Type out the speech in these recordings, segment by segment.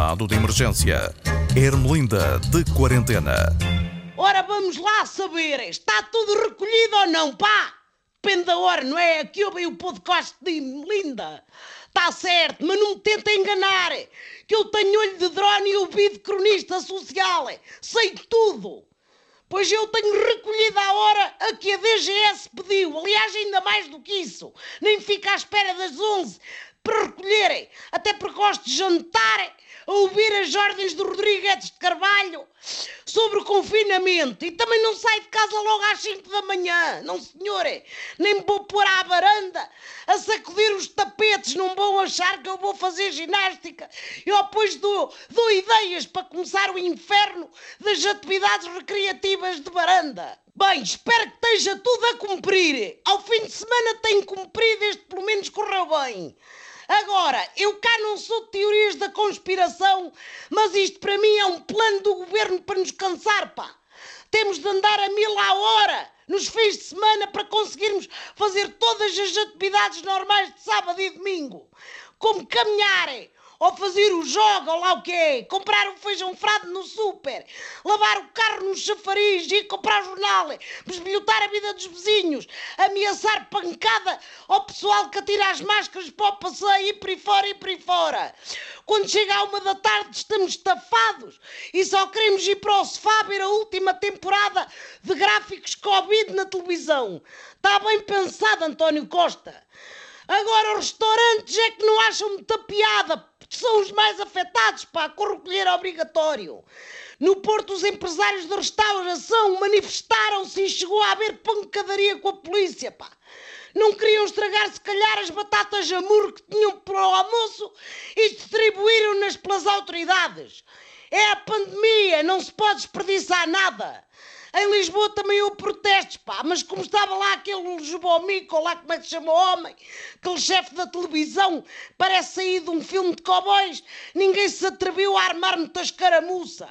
estado de emergência. Ermelinda de quarentena. Ora, vamos lá saber, está tudo recolhido ou não, pá? Depende da hora, não é? Aqui eu vi o podcast de Ermelinda. Está certo, mas não me tenta enganar, que eu tenho olho de drone e ouvido cronista social, sei tudo. Pois eu tenho recolhido a hora a que a DGS pediu. Aliás, ainda mais do que isso. Nem fica à espera das 11 para recolherem. Até porque gosto de jantar a ouvir as ordens de Rodrigues de Carvalho sobre o confinamento e também não saio de casa logo às 5 da manhã, não senhora, nem me vou pôr à varanda a sacudir os tapetes, não vão achar que eu vou fazer ginástica. Eu depois dou, dou ideias para começar o inferno das atividades recreativas de varanda. Bem, espero que esteja tudo a cumprir. Ao fim de semana tenho cumprido, este pelo menos correu bem. Agora, eu cá não sou de teorias conspiração, mas isto para mim é um plano do governo para nos cansar, pá. Temos de andar a mil à hora nos fins de semana para conseguirmos fazer todas as atividades normais de sábado e domingo, como caminhar, ou fazer o jogo, ou lá o que é, comprar o feijão frado no super, lavar o carro no chafariz, ir comprar jornal, besbilhotar a vida dos vizinhos, ameaçar pancada ao pessoal que atira as máscaras para o passeio e por aí fora e por aí fora. Quando chega à uma da tarde estamos estafados e só queremos ir para o sofá ver a última temporada de gráficos Covid na televisão. Está bem pensado, António Costa. Agora os restaurantes é que não acham muita piada, são os mais afetados, pá, com o obrigatório. No Porto, os empresários de restauração manifestaram-se e chegou a haver pancadaria com a polícia, pá. Não queriam estragar, se calhar, as batatas amor que tinham para o almoço e distribuíram-nas pelas autoridades. É a pandemia, não se pode desperdiçar nada. Em Lisboa também houve protestos, pá, mas como estava lá aquele Jubomico, ou lá como é que se chama o homem, aquele chefe da televisão, parece sair de um filme de cowboys, ninguém se atreveu a armar muita escaramuça.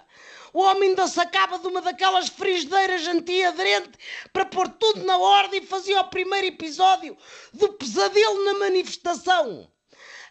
O homem ainda sacava de uma daquelas frigideiras antiaderente para pôr tudo na ordem e fazia o primeiro episódio do pesadelo na manifestação.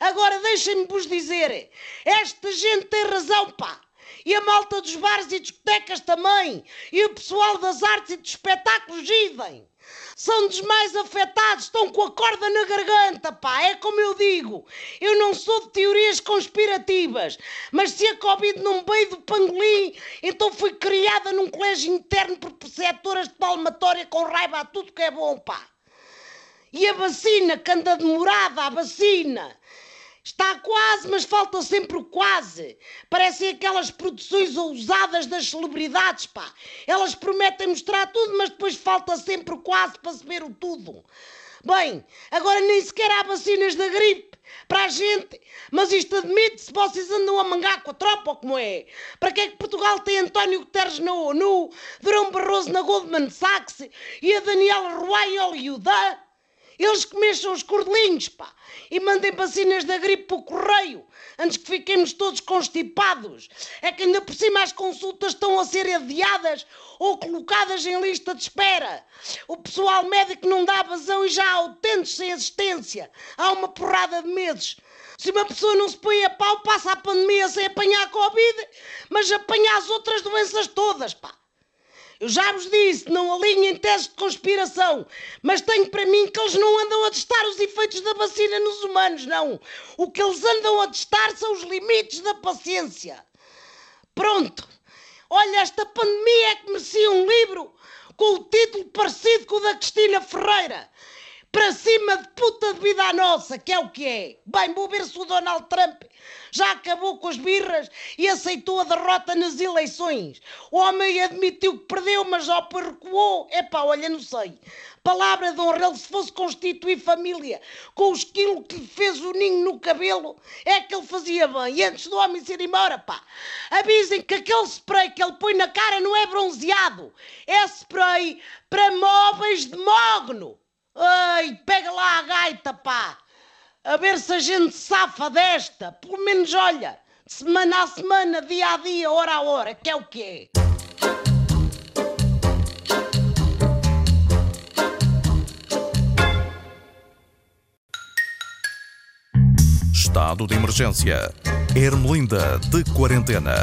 Agora deixem-me vos dizer, esta gente tem razão, pá. E a malta dos bares e discotecas também. E o pessoal das artes e dos espetáculos idem. São dos mais afetados, estão com a corda na garganta, pá. É como eu digo, eu não sou de teorias conspirativas, mas se a Covid não veio do pangolim, então fui criada num colégio interno por preceptoras de palmatória com raiva a tudo que é bom, pá. E a vacina, que anda demorada, a vacina. Está quase, mas falta sempre o quase. Parecem aquelas produções ousadas das celebridades, pá. Elas prometem mostrar tudo, mas depois falta sempre o quase para se ver o tudo. Bem, agora nem sequer há vacinas da gripe para a gente, mas isto admite-se, vocês andam a mangar com a tropa como é? Para que é que Portugal tem António Guterres na ONU, Durão Barroso na Goldman Sachs e a Daniela Roy em Hollywood? Eles que mexam os cordelinhos, pá, e mandem vacinas da gripe para o correio, antes que fiquemos todos constipados. É que ainda por cima as consultas estão a ser adiadas ou colocadas em lista de espera. O pessoal médico não dá vazão e já há utentes sem assistência. Há uma porrada de meses. Se uma pessoa não se põe a pau, passa a pandemia sem apanhar a Covid, mas apanha as outras doenças todas, pá. Eu já vos disse, não alinhem testes de conspiração, mas tenho para mim que eles não andam a testar os efeitos da vacina nos humanos, não. O que eles andam a testar são os limites da paciência. Pronto. Olha, esta pandemia é que merecia um livro com o título parecido com o da Cristina Ferreira. Para cima de puta de vida à nossa, que é o que é. Bem, vou ver se o Donald Trump já acabou com as birras e aceitou a derrota nas eleições. O homem admitiu que perdeu, mas já recuou. Epá, olha, não sei. Palavra de honra, ele se fosse constituir família com o esquilo que lhe fez o ninho no cabelo, é que ele fazia bem. E antes do homem se ir embora, pá, avisem que aquele spray que ele põe na cara não é bronzeado. É spray para móveis de mogno. Ai, pega lá a gaita, pá! A ver se a gente safa desta. Pelo menos, olha, semana a semana, dia a dia, hora a hora, que é o. Está Estado de emergência. Ermelinda de quarentena.